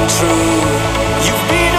down to you.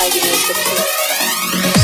güneşle.